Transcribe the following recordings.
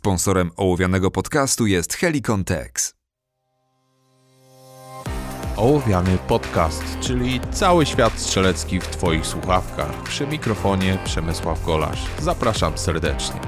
Sponsorem ołowianego podcastu jest Helicon Tex. Ołowiany podcast, czyli cały świat strzelecki w Twoich słuchawkach. Przy mikrofonie Przemysław Golasz. Zapraszam serdecznie.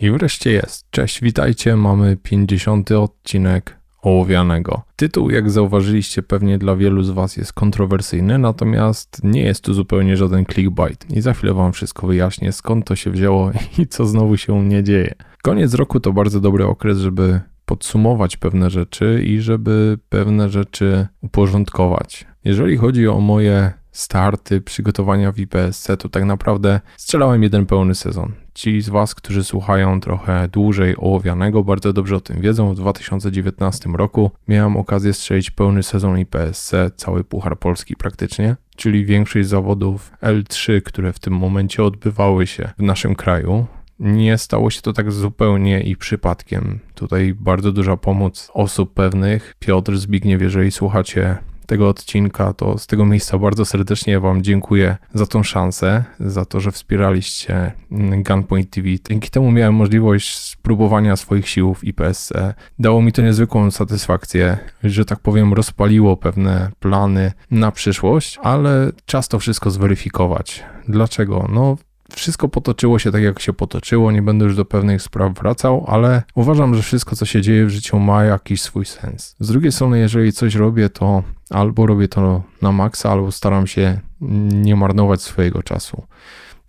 I wreszcie jest. Cześć, witajcie. Mamy 50. odcinek ołowianego. Tytuł, jak zauważyliście, pewnie dla wielu z Was jest kontrowersyjny, natomiast nie jest tu zupełnie żaden clickbait. I za chwilę Wam wszystko wyjaśnię, skąd to się wzięło i co znowu się nie dzieje. Koniec roku to bardzo dobry okres, żeby podsumować pewne rzeczy i żeby pewne rzeczy uporządkować. Jeżeli chodzi o moje starty, przygotowania w IPSC, to tak naprawdę strzelałem jeden pełny sezon. Ci z Was, którzy słuchają trochę dłużej ołowianego, bardzo dobrze o tym wiedzą. W 2019 roku miałem okazję strzelić pełny sezon IPSC, cały Puchar Polski praktycznie, czyli większość zawodów L3, które w tym momencie odbywały się w naszym kraju. Nie stało się to tak zupełnie i przypadkiem. Tutaj bardzo duża pomoc osób pewnych. Piotr Zbigniew, jeżeli słuchacie tego odcinka, to z tego miejsca bardzo serdecznie Wam dziękuję za tą szansę, za to, że wspieraliście Gunpoint TV. Dzięki temu miałem możliwość spróbowania swoich sił w IPSC. Dało mi to niezwykłą satysfakcję, że tak powiem, rozpaliło pewne plany na przyszłość, ale czas to wszystko zweryfikować. Dlaczego? No, wszystko potoczyło się tak, jak się potoczyło, nie będę już do pewnych spraw wracał, ale uważam, że wszystko, co się dzieje w życiu, ma jakiś swój sens. Z drugiej strony, jeżeli coś robię, to albo robię to na maksa, albo staram się nie marnować swojego czasu.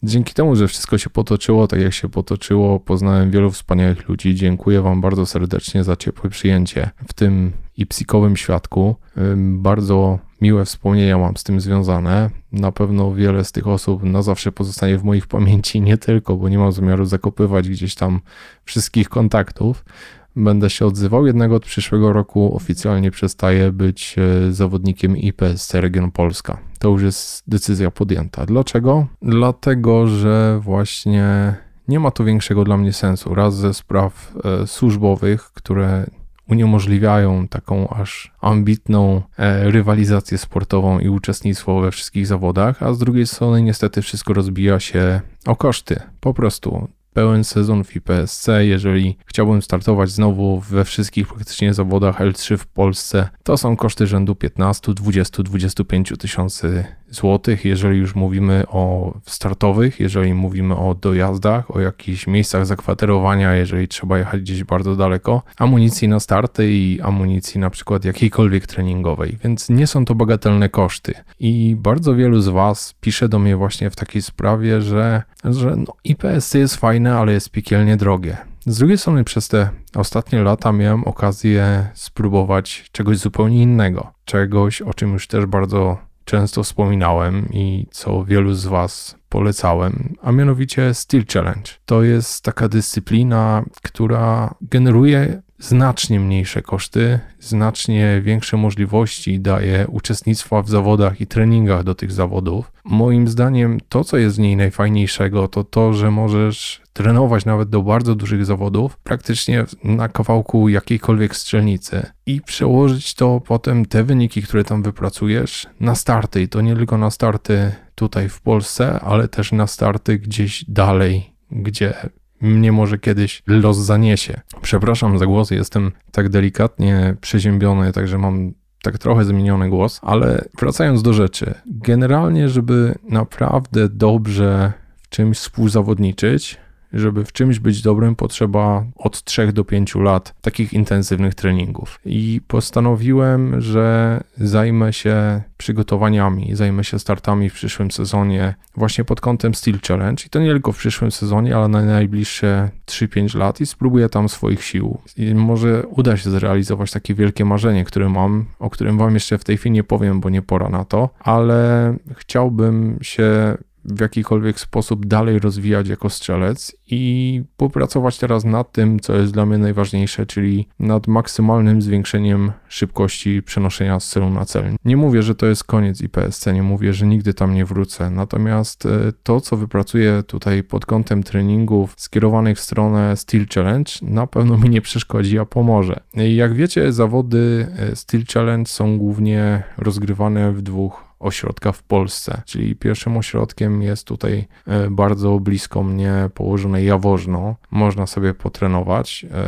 Dzięki temu, że wszystko się potoczyło tak, jak się potoczyło, poznałem wielu wspaniałych ludzi. Dziękuję Wam bardzo serdecznie za ciepłe przyjęcie w tym ipsikowym świadku. Bardzo miłe wspomnienia mam z tym związane. Na pewno wiele z tych osób na zawsze pozostanie w moich pamięci, nie tylko, bo nie mam zamiaru zakopywać gdzieś tam wszystkich kontaktów. Będę się odzywał, jednak od przyszłego roku oficjalnie przestaję być e, zawodnikiem IPSC Region Polska. To już jest decyzja podjęta. Dlaczego? Dlatego, że właśnie nie ma to większego dla mnie sensu. Raz ze spraw e, służbowych, które uniemożliwiają taką aż ambitną e, rywalizację sportową i uczestnictwo we wszystkich zawodach, a z drugiej strony niestety wszystko rozbija się o koszty. Po prostu pełen sezon w IPSC. Jeżeli chciałbym startować znowu we wszystkich praktycznie zawodach L3 w Polsce, to są koszty rzędu 15, 20, 25 tysięcy złotych. Jeżeli już mówimy o startowych, jeżeli mówimy o dojazdach, o jakichś miejscach zakwaterowania, jeżeli trzeba jechać gdzieś bardzo daleko, amunicji na starty i amunicji na przykład jakiejkolwiek treningowej, więc nie są to bagatelne koszty. I bardzo wielu z Was pisze do mnie właśnie w takiej sprawie, że, że no, IPSC jest fajne, ale jest piekielnie drogie. Z drugiej strony, przez te ostatnie lata miałem okazję spróbować czegoś zupełnie innego. Czegoś, o czym już też bardzo często wspominałem i co wielu z Was polecałem, a mianowicie Steel Challenge. To jest taka dyscyplina, która generuje znacznie mniejsze koszty, znacznie większe możliwości daje uczestnictwa w zawodach i treningach do tych zawodów. Moim zdaniem to, co jest w niej najfajniejszego, to to, że możesz trenować nawet do bardzo dużych zawodów, praktycznie na kawałku jakiejkolwiek strzelnicy i przełożyć to potem te wyniki, które tam wypracujesz na starty i to nie tylko na starty tutaj w Polsce, ale też na starty gdzieś dalej, gdzie mnie może kiedyś los zaniesie. Przepraszam za głos, jestem tak delikatnie przeziębiony, także mam tak trochę zmieniony głos, ale wracając do rzeczy. Generalnie, żeby naprawdę dobrze w czymś współzawodniczyć, żeby w czymś być dobrym, potrzeba od 3 do 5 lat takich intensywnych treningów. I postanowiłem, że zajmę się przygotowaniami, zajmę się startami w przyszłym sezonie właśnie pod kątem Steel Challenge. I to nie tylko w przyszłym sezonie, ale na najbliższe 3-5 lat i spróbuję tam swoich sił. I może uda się zrealizować takie wielkie marzenie, które mam, o którym Wam jeszcze w tej chwili nie powiem, bo nie pora na to, ale chciałbym się w jakikolwiek sposób dalej rozwijać jako strzelec i popracować teraz nad tym, co jest dla mnie najważniejsze, czyli nad maksymalnym zwiększeniem szybkości przenoszenia z celu na cel. Nie mówię, że to jest koniec IPSC, nie mówię, że nigdy tam nie wrócę, natomiast e, to, co wypracuję tutaj pod kątem treningów skierowanych w stronę Steel Challenge, na pewno mi nie przeszkodzi, a pomoże. Jak wiecie, zawody e, Steel Challenge są głównie rozgrywane w dwóch ośrodka w Polsce. Czyli pierwszym ośrodkiem jest tutaj e, bardzo blisko mnie położone Jaworzno. Można sobie potrenować. E,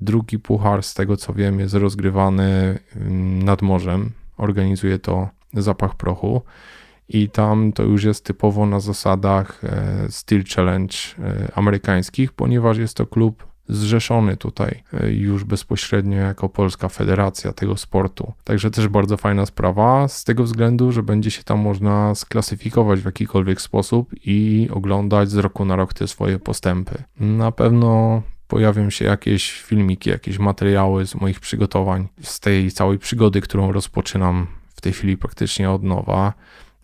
drugi puchar, z tego co wiem, jest rozgrywany mm, nad morzem. Organizuje to Zapach Prochu i tam to już jest typowo na zasadach e, Steel Challenge amerykańskich, ponieważ jest to klub zrzeszony tutaj e, już bezpośrednio jako Polska Federacja tego sportu. Także też bardzo fajna sprawa z tego względu, że będzie się tam można sklasyfikować w jakikolwiek sposób i oglądać z roku na rok te swoje postępy. Na pewno pojawią się jakieś filmiki, jakieś materiały z moich przygotowań, z tej całej przygody, którą rozpoczynam w tej chwili praktycznie od nowa.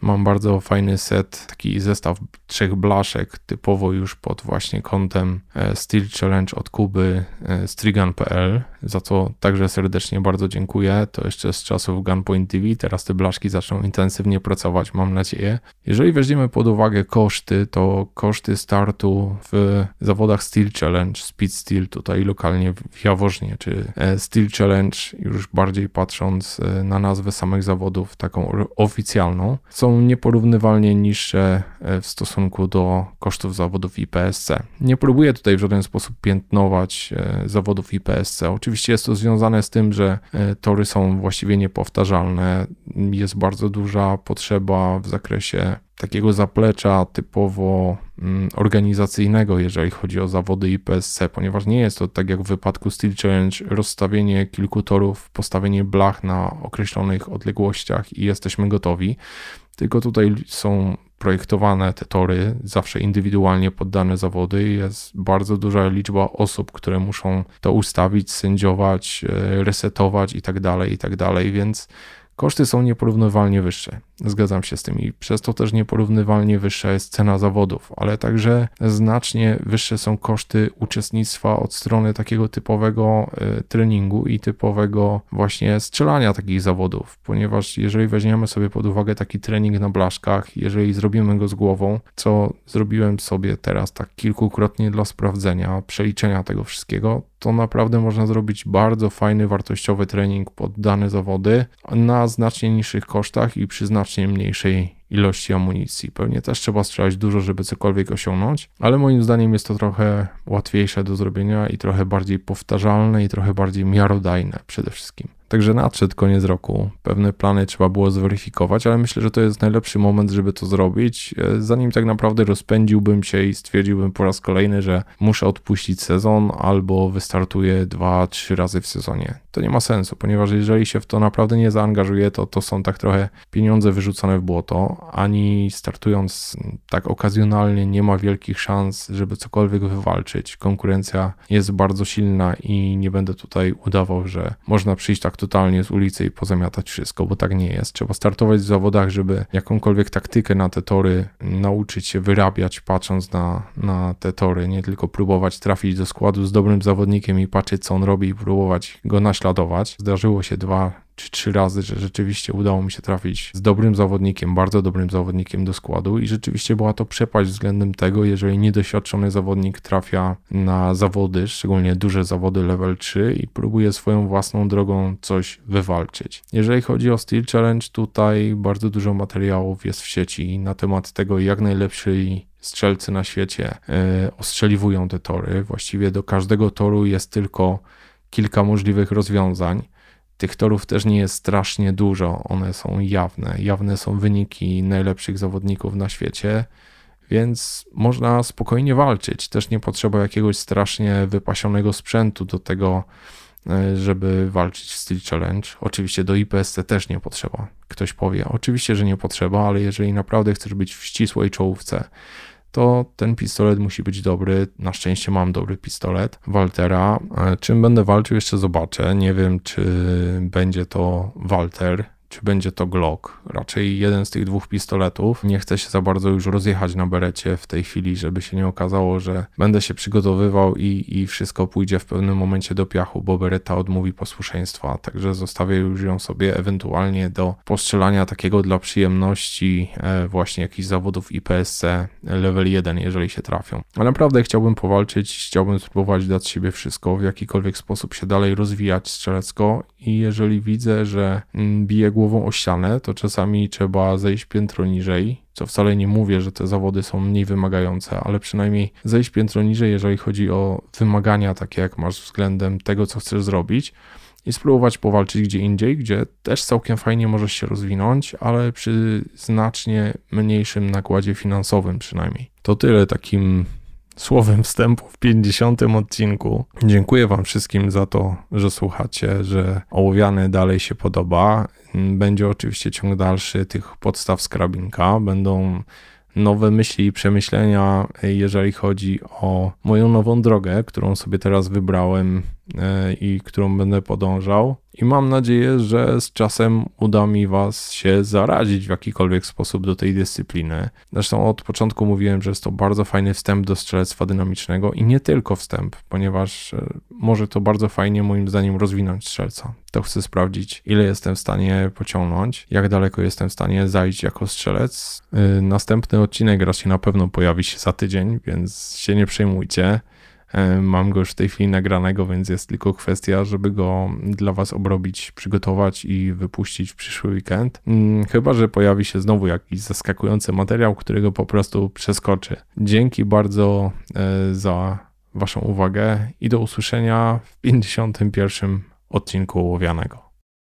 Mam bardzo fajny set, taki zestaw trzech blaszek, typowo już pod właśnie kątem e, Steel Challenge od Kuby e, Strigan.pl, za co także serdecznie bardzo dziękuję. To jeszcze z czasów Gunpoint TV, teraz te blaszki zaczną intensywnie pracować, mam nadzieję. Jeżeli weźmiemy pod uwagę koszty, to koszty startu w zawodach Steel Challenge, Speed Steel tutaj lokalnie w Jaworznie, czy e, Steel Challenge, już bardziej patrząc na nazwę samych zawodów, taką oficjalną, są nieporównywalnie niższe e, w stosunku do kosztów zawodów IPSC. Nie próbuję tutaj w żaden sposób piętnować e, zawodów IPSC. Oczywiście jest to związane z tym, że e, tory są właściwie niepowtarzalne. Jest bardzo duża potrzeba w zakresie takiego zaplecza typowo mm, organizacyjnego, jeżeli chodzi o zawody IPSC, ponieważ nie jest to tak jak w wypadku Steel Challenge rozstawienie kilku torów, postawienie blach na określonych odległościach i jesteśmy gotowi tylko tutaj są projektowane te tory, zawsze indywidualnie poddane zawody. Jest bardzo duża liczba osób, które muszą to ustawić, sędziować, e, resetować i tak dalej, i tak dalej, więc koszty są nieporównywalnie wyższe. Zgadzam się z tym i przez to też nieporównywalnie wyższa jest cena zawodów, ale także znacznie wyższe są koszty uczestnictwa od strony takiego typowego e, treningu i typowego właśnie strzelania takich zawodów, ponieważ jeżeli weźmiemy sobie pod uwagę taki trening na blaszkach, jeżeli zrobimy go z głową, co zrobiłem sobie teraz tak kilkukrotnie dla sprawdzenia, przeliczenia tego wszystkiego, to naprawdę można zrobić bardzo fajny, wartościowy trening pod dane zawody na znacznie niższych kosztach i przy znacznie mniejszej ilości amunicji. Pewnie też trzeba strzelać dużo, żeby cokolwiek osiągnąć, ale moim zdaniem jest to trochę łatwiejsze do zrobienia i trochę bardziej powtarzalne i trochę bardziej miarodajne przede wszystkim. Także nadszedł koniec roku. Pewne plany trzeba było zweryfikować, ale myślę, że to jest najlepszy moment, żeby to zrobić. E, zanim tak naprawdę rozpędziłbym się i stwierdziłbym po raz kolejny, że muszę odpuścić sezon albo wystartuję dwa, trzy razy w sezonie. To nie ma sensu, ponieważ jeżeli się w to naprawdę nie zaangażuje, to to są tak trochę pieniądze wyrzucone w błoto. Ani startując tak okazjonalnie nie ma wielkich szans, żeby cokolwiek wywalczyć. Konkurencja jest bardzo silna i nie będę tutaj udawał, że można przyjść tak totalnie z ulicy i pozamiatać wszystko, bo tak nie jest. Trzeba startować w zawodach, żeby jakąkolwiek taktykę na te tory nauczyć się wyrabiać, patrząc na, na te tory, nie tylko próbować trafić do składu z dobrym zawodnikiem i patrzeć, co on robi i próbować go naśladować. Zdarzyło się dwa czy trzy razy, że rzeczywiście udało mi się trafić z dobrym zawodnikiem, bardzo dobrym zawodnikiem do składu i rzeczywiście była to przepaść względem tego, jeżeli niedoświadczony zawodnik trafia na zawody, szczególnie duże zawody level 3 i próbuje swoją własną drogą coś wywalczyć. Jeżeli chodzi o Steel Challenge, tutaj bardzo dużo materiałów jest w sieci na temat tego, jak najlepszy strzelcy na świecie yy, ostrzeliwują te tory. Właściwie do każdego toru jest tylko kilka możliwych rozwiązań. Tych torów też nie jest strasznie dużo, one są jawne. Jawne są wyniki najlepszych zawodników na świecie, więc można spokojnie walczyć. Też nie potrzeba jakiegoś strasznie wypasionego sprzętu do tego, e, żeby walczyć w Steel Challenge. Oczywiście do IPSC też nie potrzeba. Ktoś powie, oczywiście, że nie potrzeba, ale jeżeli naprawdę chcesz być w ścisłej czołówce, to ten pistolet musi być dobry. Na szczęście mam dobry pistolet Waltera. E, czym będę walczył, jeszcze zobaczę. Nie wiem, czy będzie to Walter, czy będzie to Glock. Raczej jeden z tych dwóch pistoletów. Nie chcę się za bardzo już rozjechać na berecie w tej chwili, żeby się nie okazało, że będę się przygotowywał i, i wszystko pójdzie w pewnym momencie do piachu, bo bereta odmówi posłuszeństwa. Także zostawię już ją sobie ewentualnie do postrzelania takiego dla przyjemności e, właśnie jakichś zawodów IPSC level 1, jeżeli się trafią. Ale naprawdę chciałbym powalczyć, chciałbym spróbować dać siebie wszystko, w jakikolwiek sposób się dalej rozwijać strzelecko i jeżeli widzę, że mm, bije głową o ścianę, to czasami trzeba zejść piętro niżej, co wcale nie mówię, że te zawody są mniej wymagające, ale przynajmniej zejść piętro niżej, jeżeli chodzi o wymagania takie, jak masz względem tego, co chcesz zrobić i spróbować powalczyć gdzie indziej, gdzie też całkiem fajnie możesz się rozwinąć, ale przy znacznie mniejszym nakładzie finansowym przynajmniej. To tyle takim słowem wstępu w 50 odcinku. Dziękuję Wam wszystkim za to, że słuchacie, że ołowiany dalej się podoba. Będzie oczywiście ciąg dalszy tych podstaw skrabinka. Będą nowe myśli i przemyślenia, jeżeli chodzi o moją nową drogę, którą sobie teraz wybrałem e, i którą będę podążał i mam nadzieję, że z czasem uda mi Was się zarazić w jakikolwiek sposób do tej dyscypliny. Zresztą od początku mówiłem, że jest to bardzo fajny wstęp do strzelectwa dynamicznego i nie tylko wstęp, ponieważ e, może to bardzo fajnie moim zdaniem rozwinąć strzelca. To chcę sprawdzić, ile jestem w stanie pociągnąć, jak daleko jestem w stanie zajść jako strzelec. E, następny odcinek raczej na pewno pojawi się za tydzień, więc się nie przejmujcie. E, mam go już w tej chwili nagranego, więc jest tylko kwestia, żeby go dla Was obrobić, przygotować i wypuścić w przyszły weekend. Mm, chyba, że pojawi się znowu jakiś zaskakujący materiał, którego po prostu przeskoczy. Dzięki bardzo e, za Waszą uwagę i do usłyszenia w 51 odcinku Łowianego.